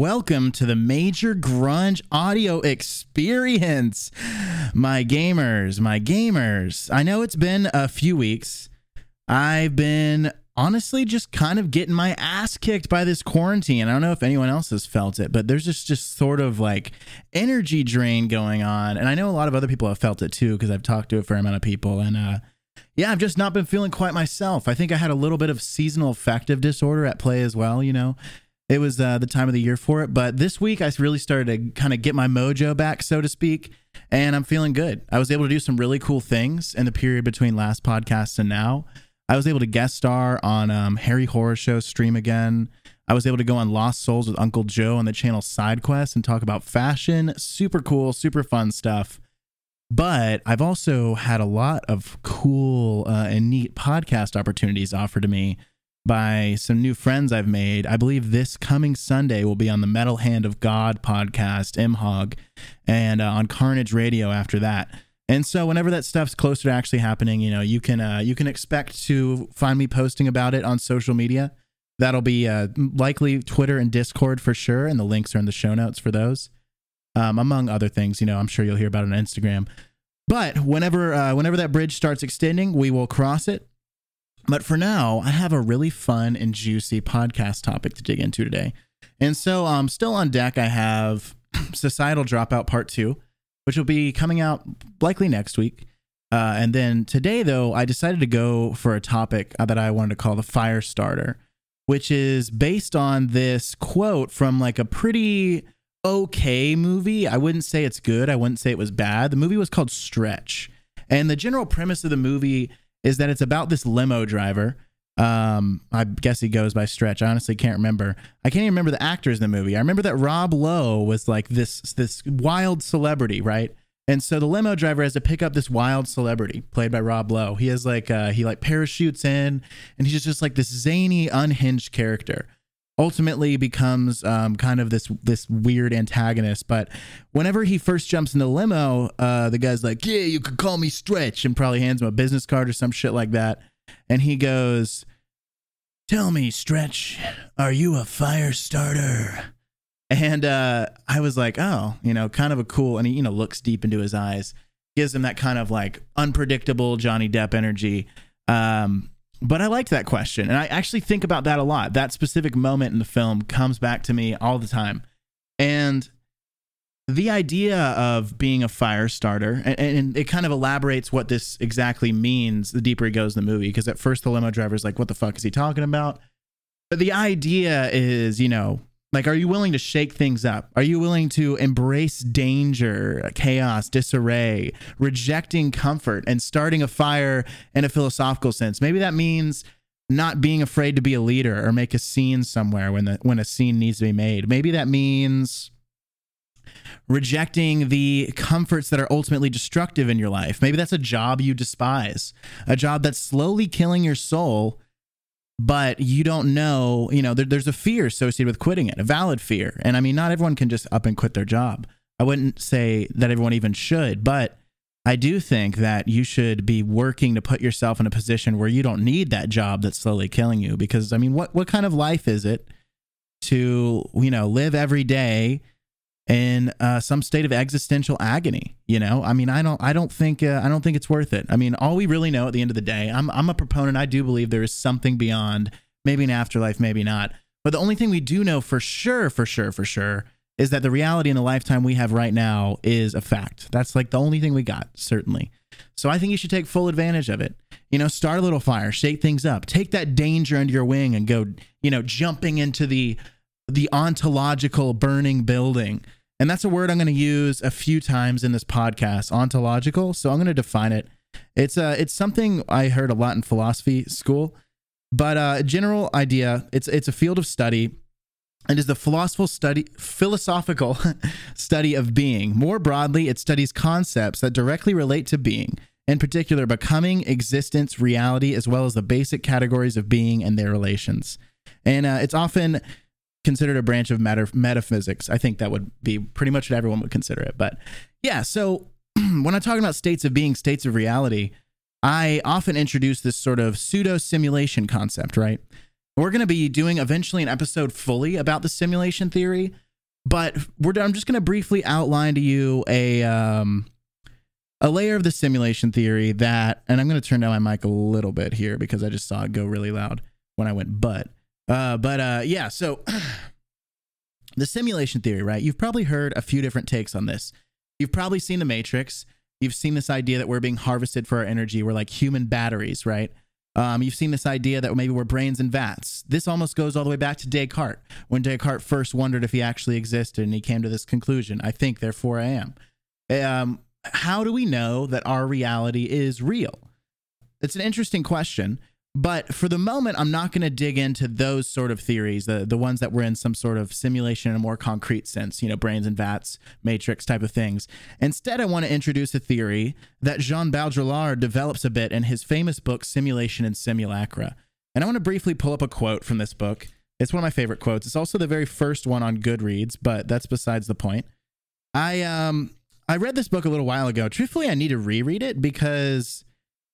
Welcome to the Major Grunge audio experience. My gamers, my gamers. I know it's been a few weeks. I've been honestly just kind of getting my ass kicked by this quarantine. I don't know if anyone else has felt it, but there's just just sort of like energy drain going on. And I know a lot of other people have felt it too because I've talked to a fair amount of people and uh yeah, I've just not been feeling quite myself. I think I had a little bit of seasonal affective disorder at play as well, you know it was uh, the time of the year for it. But this week, I really started to kind of get my mojo back, so to speak, and I'm feeling good. I was able to do some really cool things in the period between last podcast and now. I was able to guest star on um, Harry Horror Show stream again. I was able to go on Lost Souls with Uncle Joe on the channel Side Quest and talk about fashion. Super cool, super fun stuff. But I've also had a lot of cool uh, and neat podcast opportunities offered to me by some new friends I've made. I believe this coming Sunday will be on the Metal Hand of God podcast, MHOG, and uh, on Carnage Radio after that. And so whenever that stuff's closer to actually happening, you know, you can uh, you can expect to find me posting about it on social media. That'll be uh, likely Twitter and Discord for sure, and the links are in the show notes for those. Um, among other things, you know, I'm sure you'll hear about it on Instagram. But whenever uh, whenever that bridge starts extending, we will cross it but for now, I have a really fun and juicy podcast topic to dig into today. And so, um, still on deck, I have Societal Dropout Part 2, which will be coming out likely next week. Uh, and then today, though, I decided to go for a topic uh, that I wanted to call the Fire Starter, which is based on this quote from like a pretty okay movie. I wouldn't say it's good, I wouldn't say it was bad. The movie was called Stretch. And the general premise of the movie is that it's about this limo driver. Um, I guess he goes by Stretch. I honestly can't remember. I can't even remember the actors in the movie. I remember that Rob Lowe was like this this wild celebrity, right? And so the limo driver has to pick up this wild celebrity played by Rob Lowe. He has like uh, he like parachutes in, and he's just, just like this zany, unhinged character ultimately becomes um, kind of this this weird antagonist. But whenever he first jumps in the limo, uh, the guy's like, "Yeah, you could call me Stretch," and probably hands him a business card or some shit like that. And he goes, "Tell me, Stretch, are you a fire starter?" And uh, I was like, "Oh, you know, kind of a cool." And he, you know, looks deep into his eyes, gives him that kind of like unpredictable Johnny Depp energy. Um, but I liked that question. And I actually think about that a lot. That specific moment in the film comes back to me all the time. And the idea of being a fire starter, and, and it kind of elaborates what this exactly means the deeper he goes in the movie. Because at first, the limo driver's like, what the fuck is he talking about? But the idea is, you know, like, are you willing to shake things up? Are you willing to embrace danger, chaos, disarray, rejecting comfort, and starting a fire in a philosophical sense? Maybe that means not being afraid to be a leader or make a scene somewhere when the when a scene needs to be made. Maybe that means rejecting the comforts that are ultimately destructive in your life. Maybe that's a job you despise, a job that's slowly killing your soul but you don't know, you know, there, there's a fear associated with quitting it, a valid fear. And I mean, not everyone can just up and quit their job. I wouldn't say that everyone even should, but I do think that you should be working to put yourself in a position where you don't need that job that's slowly killing you. Because I mean, what what kind of life is it to you know live every day in uh, some state of existential agony. You know, I mean, I don't, I don't think, uh, I don't think it's worth it. I mean, all we really know at the end of the day, I'm, I'm a proponent. I do believe there is something beyond, maybe an afterlife, maybe not. But the only thing we do know for sure, for sure, for sure, is that the reality in the lifetime we have right now is a fact. That's like the only thing we got, certainly. So I think you should take full advantage of it. You know, start a little fire, shake things up, take that danger under your wing, and go, you know, jumping into the the ontological burning building and that's a word I'm going to use a few times in this podcast, ontological. So I'm going to define it. It's uh, it's something I heard a lot in philosophy school, but uh, general idea. It's it's a field of study and is the philosophical study philosophical study of being. More broadly, it studies concepts that directly relate to being, in particular becoming, existence, reality, as well as the basic categories of being and their relations. And uh, it's often considered a branch of matter metaphysics. I think that would be pretty much what everyone would consider it. But yeah, so when I'm talking about states of being, states of reality, I often introduce this sort of pseudo simulation concept, right? We're going to be doing eventually an episode fully about the simulation theory, but I'm just going to briefly outline to you a um, a layer of the simulation theory that, and I'm going to turn down my mic a little bit here because I just saw it go really loud when I went but. Uh, but uh, yeah, so the simulation theory, right? You've probably heard a few different takes on this. You've probably seen The Matrix. You've seen this idea that we're being harvested for our energy. We're like human batteries, right? Um, you've seen this idea that maybe we're brains in vats. This almost goes all the way back to Descartes, when Descartes first wondered if he actually existed and he came to this conclusion I think, therefore I am. Um, how do we know that our reality is real? It's an interesting question. But for the moment, I'm not going to dig into those sort of theories, the, the ones that were in some sort of simulation in a more concrete sense, you know, brains and vats, matrix type of things. Instead, I want to introduce a theory that Jean Baudrillard develops a bit in his famous book, Simulation and Simulacra. And I want to briefly pull up a quote from this book. It's one of my favorite quotes. It's also the very first one on Goodreads, but that's besides the point. I um I read this book a little while ago. Truthfully, I need to reread it because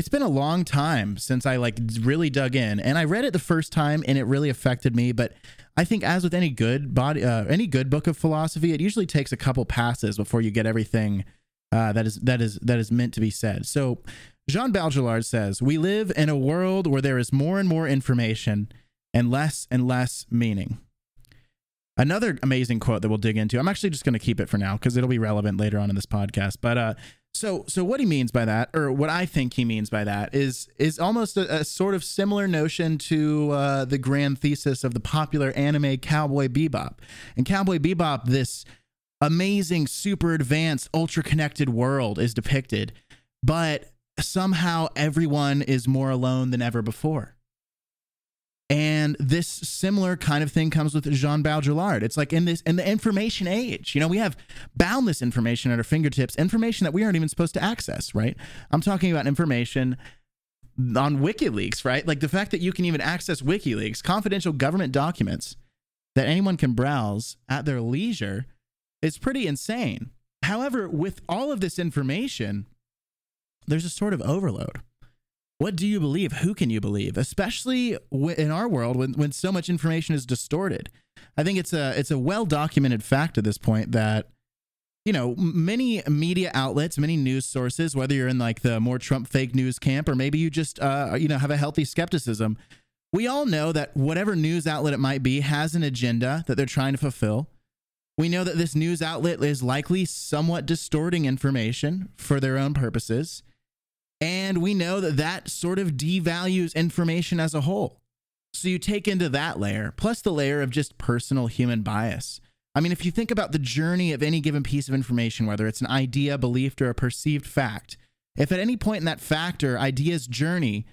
it's been a long time since I like really dug in, and I read it the first time, and it really affected me. But I think, as with any good body, uh, any good book of philosophy, it usually takes a couple passes before you get everything uh, that is that is that is meant to be said. So, Jean Baudrillard says, "We live in a world where there is more and more information and less and less meaning." Another amazing quote that we'll dig into. I'm actually just going to keep it for now because it'll be relevant later on in this podcast. But uh, so, so what he means by that, or what I think he means by that, is is almost a, a sort of similar notion to uh, the grand thesis of the popular anime Cowboy Bebop. And Cowboy Bebop, this amazing, super advanced, ultra connected world is depicted, but somehow everyone is more alone than ever before. And this similar kind of thing comes with Jean Baudrillard. It's like in this in the information age, you know, we have boundless information at our fingertips, information that we aren't even supposed to access, right? I'm talking about information on WikiLeaks, right? Like the fact that you can even access WikiLeaks, confidential government documents that anyone can browse at their leisure is pretty insane. However, with all of this information, there's a sort of overload what do you believe? Who can you believe? Especially in our world when, when so much information is distorted. I think it's a it's a well documented fact at this point that you know many media outlets, many news sources, whether you're in like the more Trump fake news camp or maybe you just uh, you know have a healthy skepticism, we all know that whatever news outlet it might be has an agenda that they're trying to fulfill. We know that this news outlet is likely somewhat distorting information for their own purposes. And we know that that sort of devalues information as a whole. So you take into that layer, plus the layer of just personal human bias. I mean, if you think about the journey of any given piece of information, whether it's an idea, belief, or a perceived fact, if at any point in that fact or idea's journey,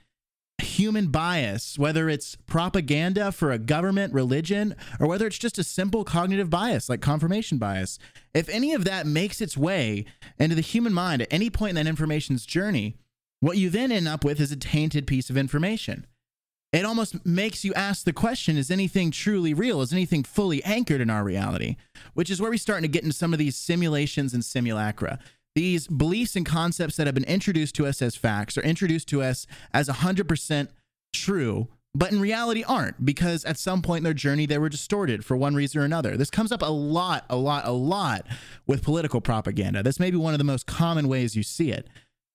human bias, whether it's propaganda for a government, religion, or whether it's just a simple cognitive bias like confirmation bias, if any of that makes its way into the human mind at any point in that information's journey, what you then end up with is a tainted piece of information. It almost makes you ask the question is anything truly real? Is anything fully anchored in our reality? Which is where we're starting to get into some of these simulations and simulacra. These beliefs and concepts that have been introduced to us as facts are introduced to us as 100% true, but in reality aren't because at some point in their journey they were distorted for one reason or another. This comes up a lot, a lot, a lot with political propaganda. That's maybe one of the most common ways you see it.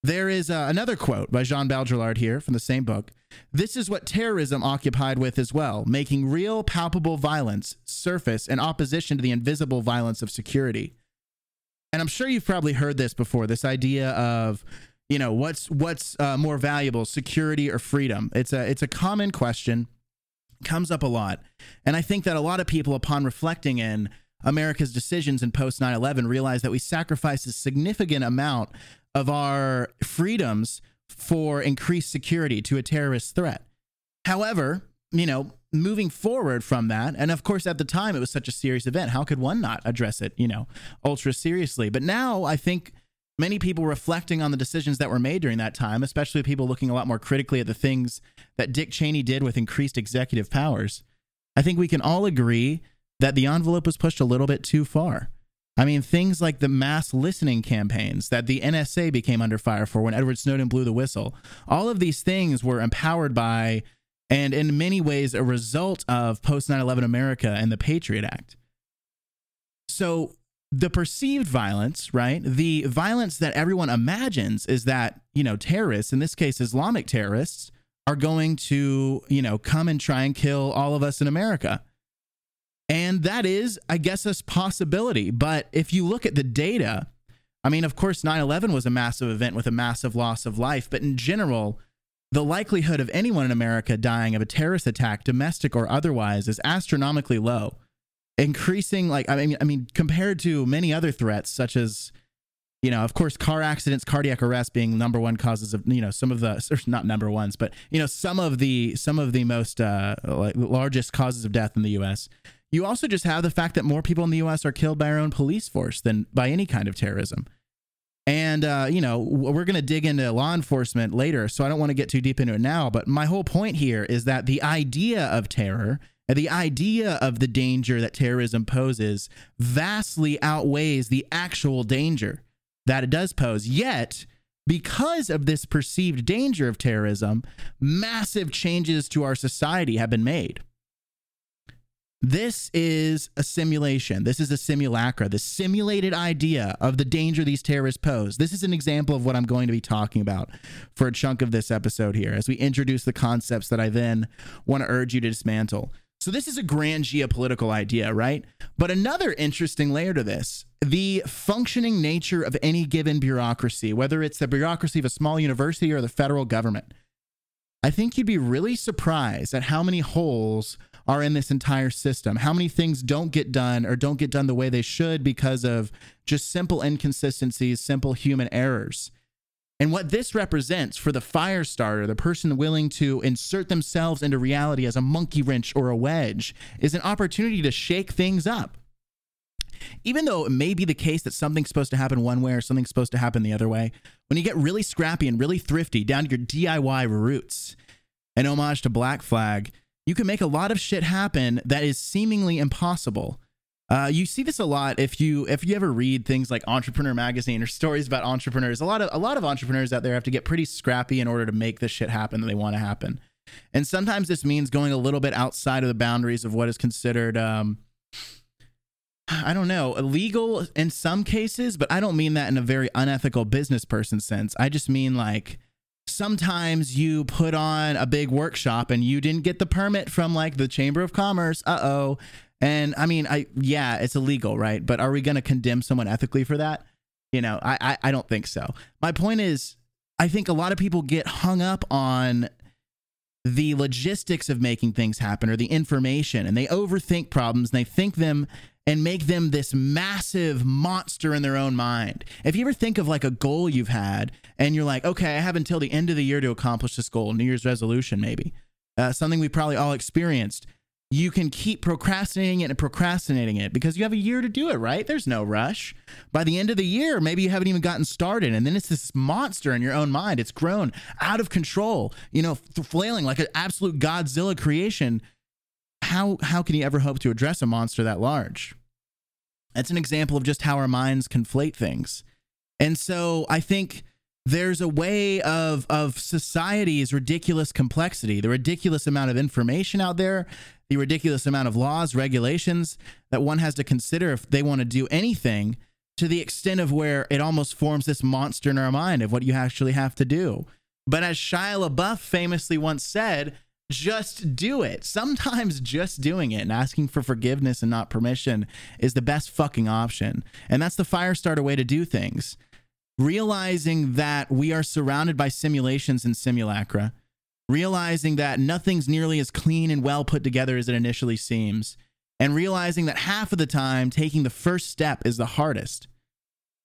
There is uh, another quote by Jean Baudrillard here from the same book. This is what terrorism occupied with as well, making real, palpable violence surface in opposition to the invisible violence of security. And I'm sure you've probably heard this before. This idea of, you know, what's what's uh, more valuable, security or freedom? It's a it's a common question, comes up a lot, and I think that a lot of people, upon reflecting in America's decisions in post 9 11 realized that we sacrificed a significant amount of our freedoms for increased security to a terrorist threat. However, you know, moving forward from that, and of course, at the time, it was such a serious event. How could one not address it, you know, ultra seriously? But now I think many people reflecting on the decisions that were made during that time, especially people looking a lot more critically at the things that Dick Cheney did with increased executive powers, I think we can all agree that the envelope was pushed a little bit too far. I mean, things like the mass listening campaigns that the NSA became under fire for when Edward Snowden blew the whistle. All of these things were empowered by and in many ways a result of post 9 11 America and the Patriot Act. So, the perceived violence, right? The violence that everyone imagines is that, you know, terrorists, in this case, Islamic terrorists, are going to, you know, come and try and kill all of us in America. And that is, I guess, a possibility. But if you look at the data, I mean, of course, 9 11 was a massive event with a massive loss of life. But in general, the likelihood of anyone in America dying of a terrorist attack, domestic or otherwise, is astronomically low increasing like i mean i mean compared to many other threats such as you know of course car accidents cardiac arrest being number one causes of you know some of the not number ones but you know some of the some of the most uh like largest causes of death in the us you also just have the fact that more people in the us are killed by our own police force than by any kind of terrorism and uh, you know we're going to dig into law enforcement later so i don't want to get too deep into it now but my whole point here is that the idea of terror the idea of the danger that terrorism poses vastly outweighs the actual danger that it does pose. Yet, because of this perceived danger of terrorism, massive changes to our society have been made. This is a simulation. This is a simulacra, the simulated idea of the danger these terrorists pose. This is an example of what I'm going to be talking about for a chunk of this episode here as we introduce the concepts that I then want to urge you to dismantle. So this is a grand geopolitical idea, right? But another interesting layer to this, the functioning nature of any given bureaucracy, whether it's the bureaucracy of a small university or the federal government. I think you'd be really surprised at how many holes are in this entire system. How many things don't get done or don't get done the way they should because of just simple inconsistencies, simple human errors. And what this represents for the fire starter, the person willing to insert themselves into reality as a monkey wrench or a wedge, is an opportunity to shake things up. Even though it may be the case that something's supposed to happen one way or something's supposed to happen the other way, when you get really scrappy and really thrifty down to your DIY roots, an homage to Black Flag, you can make a lot of shit happen that is seemingly impossible uh, you see this a lot if you if you ever read things like Entrepreneur Magazine or stories about entrepreneurs. A lot of a lot of entrepreneurs out there have to get pretty scrappy in order to make the shit happen that they want to happen. And sometimes this means going a little bit outside of the boundaries of what is considered um, I don't know, illegal in some cases, but I don't mean that in a very unethical business person sense. I just mean like sometimes you put on a big workshop and you didn't get the permit from like the Chamber of Commerce. Uh oh. And I mean, I yeah, it's illegal, right? But are we going to condemn someone ethically for that? You know, I, I I don't think so. My point is, I think a lot of people get hung up on the logistics of making things happen or the information, and they overthink problems and they think them and make them this massive monster in their own mind. If you ever think of like a goal you've had and you're like, okay, I have until the end of the year to accomplish this goal, New Year's resolution, maybe, uh, something we probably all experienced you can keep procrastinating it and procrastinating it because you have a year to do it, right? There's no rush. By the end of the year, maybe you haven't even gotten started. And then it's this monster in your own mind. It's grown out of control, you know, flailing like an absolute Godzilla creation. How, how can you ever hope to address a monster that large? That's an example of just how our minds conflate things. And so I think there's a way of of society's ridiculous complexity, the ridiculous amount of information out there, the ridiculous amount of laws, regulations that one has to consider if they want to do anything to the extent of where it almost forms this monster in our mind of what you actually have to do. But as Shia LaBeouf famously once said, just do it. Sometimes just doing it and asking for forgiveness and not permission is the best fucking option. And that's the fire starter way to do things realizing that we are surrounded by simulations and simulacra, realizing that nothing's nearly as clean and well put together as it initially seems, and realizing that half of the time taking the first step is the hardest.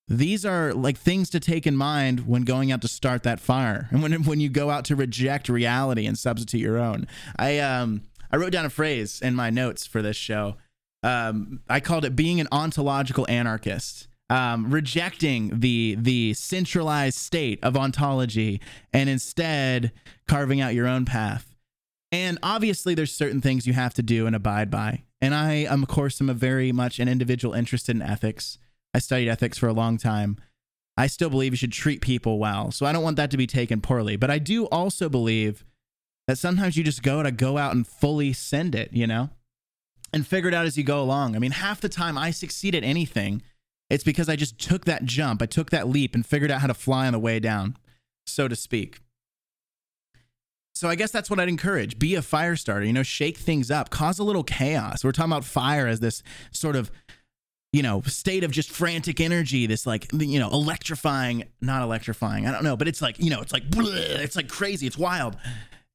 These are like things to take in mind when going out to start that fire and when when you go out to reject reality and substitute your own. I um I wrote down a phrase in my notes for this show. Um, I called it being an ontological anarchist um, rejecting the the centralized state of ontology and instead carving out your own path. And obviously, there's certain things you have to do and abide by. And I, am, of course, am a very much an individual interested in ethics. I studied ethics for a long time. I still believe you should treat people well. So I don't want that to be taken poorly. But I do also believe that sometimes you just go to go out and fully send it, you know, and figure it out as you go along. I mean, half the time I succeed at anything, it's because I just took that jump, I took that leap and figured out how to fly on the way down, so to speak. So I guess that's what I'd encourage. Be a fire starter, you know, shake things up, cause a little chaos. We're talking about fire as this sort of you know, state of just frantic energy, this like, you know, electrifying, not electrifying, I don't know, but it's like, you know, it's like, it's like crazy, it's wild,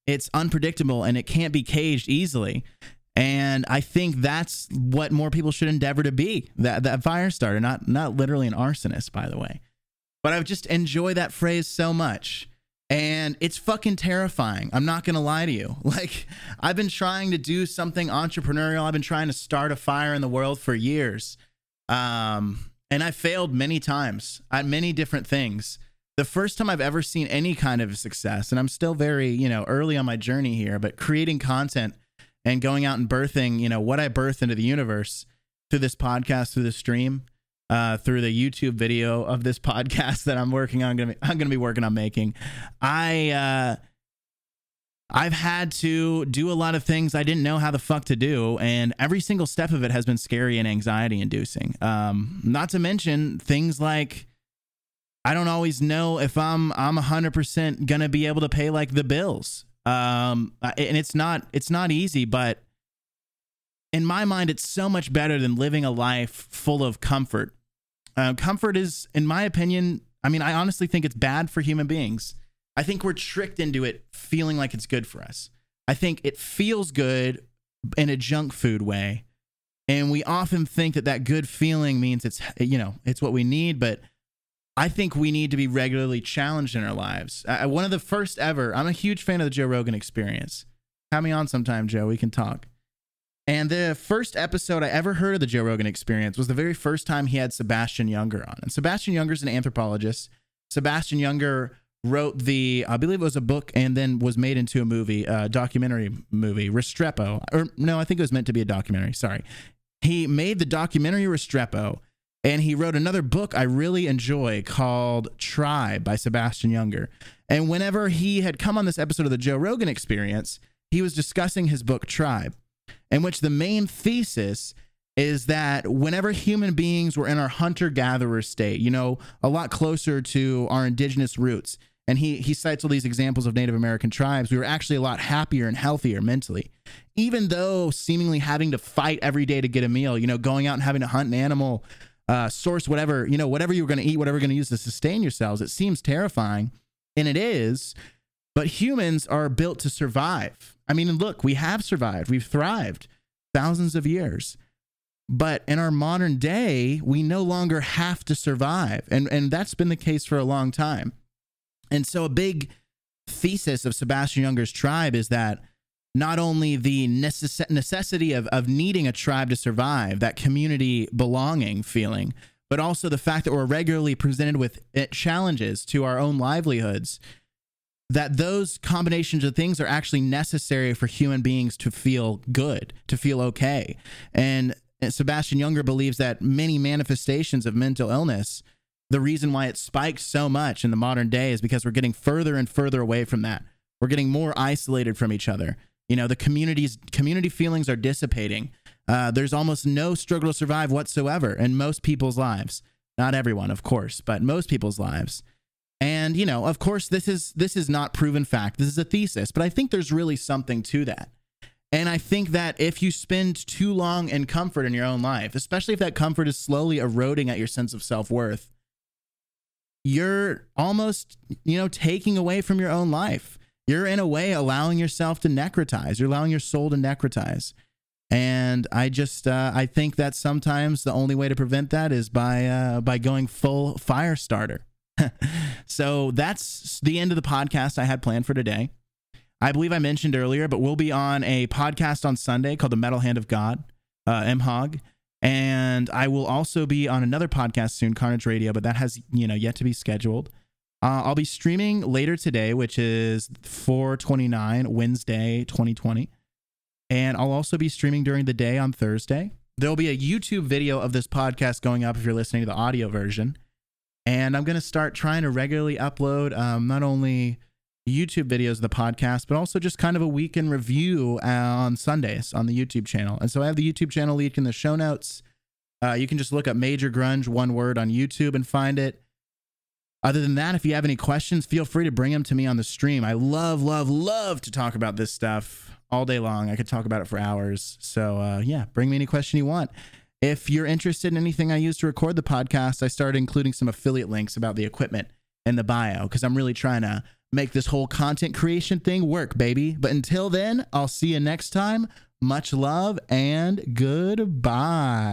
it's unpredictable, and it can't be caged easily. And I think that's what more people should endeavor to be that, that fire starter, not, not literally an arsonist, by the way. But I just enjoy that phrase so much. And it's fucking terrifying. I'm not going to lie to you. Like, I've been trying to do something entrepreneurial. I've been trying to start a fire in the world for years um, and I failed many times at many different things. The first time I've ever seen any kind of success, and I'm still very, you know, early on my journey here, but creating content and going out and birthing, you know, what I birth into the universe through this podcast, through the stream, uh, through the YouTube video of this podcast that I'm working on. Gonna be, I'm gonna be working on making. I uh, I've had to do a lot of things I didn't know how the fuck to do, and every single step of it has been scary and anxiety inducing. Um, not to mention things like I don't always know if I'm I'm hundred percent gonna be able to pay like the bills. Um, and it's not it's not easy, but in my mind, it's so much better than living a life full of comfort. Uh, comfort is, in my opinion, I mean, I honestly think it's bad for human beings. I think we're tricked into it feeling like it's good for us. I think it feels good in a junk food way. And we often think that that good feeling means it's, you know, it's what we need. But I think we need to be regularly challenged in our lives. Uh, one of the first ever, I'm a huge fan of the Joe Rogan experience. Have me on sometime, Joe. We can talk. And the first episode I ever heard of the Joe Rogan experience was the very first time he had Sebastian Junger on. And Sebastian Junger's an anthropologist. Sebastian Junger wrote the I believe it was a book and then was made into a movie, a documentary movie, Restrepo. Or no, I think it was meant to be a documentary. Sorry. He made the documentary Restrepo and he wrote another book I really enjoy called Tribe by Sebastian Junger. And whenever he had come on this episode of the Joe Rogan Experience, he was discussing his book Tribe, in which the main thesis is that whenever human beings were in our hunter gatherer state, you know, a lot closer to our indigenous roots, and he he cites all these examples of Native American tribes. We were actually a lot happier and healthier mentally, even though seemingly having to fight every day to get a meal. You know, going out and having to hunt an animal, uh, source whatever you know, whatever you were going to eat, whatever you're going to use to sustain yourselves. It seems terrifying, and it is. But humans are built to survive. I mean, look, we have survived. We've thrived thousands of years. But in our modern day, we no longer have to survive. And, and that's been the case for a long time. And so a big thesis of Sebastian Junger's tribe is that not only the necess- necessity of, of needing a tribe to survive, that community belonging feeling, but also the fact that we're regularly presented with eh, challenges to our own livelihoods, that those combinations of things are actually necessary for human beings to feel good, to feel okay. And Sebastian Junger believes that many manifestations of mental illness the reason why it spikes so much in the modern day is because we're getting further and further away from that. We're getting more isolated from each other. You know, the communities community feelings are dissipating. Uh, there's almost no struggle to survive whatsoever in most people's lives. Not everyone, of course, but most people's lives. And you know, of course, this is this is not proven fact. This is a thesis, but I think there's really something to that. And I think that if you spend too long in comfort in your own life, especially if that comfort is slowly eroding at your sense of self worth, you're almost, you know, taking away from your own life. You're in a way allowing yourself to necrotize. You're allowing your soul to necrotize. And I just uh, I think that sometimes the only way to prevent that is by uh, by going full fire starter. so that's the end of the podcast I had planned for today. I believe I mentioned earlier, but we'll be on a podcast on Sunday called The Metal Hand of God, uh, MHOG. And I will also be on another podcast soon, Carnage Radio, but that has, you know, yet to be scheduled. Uh, I'll be streaming later today, which is 429, Wednesday, 2020. And I'll also be streaming during the day on Thursday. There'll be a YouTube video of this podcast going up if you're listening to the audio version. And I'm going to start trying to regularly upload um, not only YouTube videos the podcast, but also just kind of a week in review on Sundays on the YouTube channel. And so I have the YouTube channel link in the show notes. Uh, you can just look up Major Grunge, one word, on YouTube and find it. Other than that, if you have any questions, feel free to bring them to me on the stream. I love, love, love to talk about this stuff all day long. I could talk about it for hours. So, uh, yeah, bring me any question you want. If you're interested in anything I use to record the podcast, I started including some affiliate links about the equipment in the bio because I'm really trying to make this whole content creation thing work, baby. But until then, I'll see you next time. Much love and goodbye.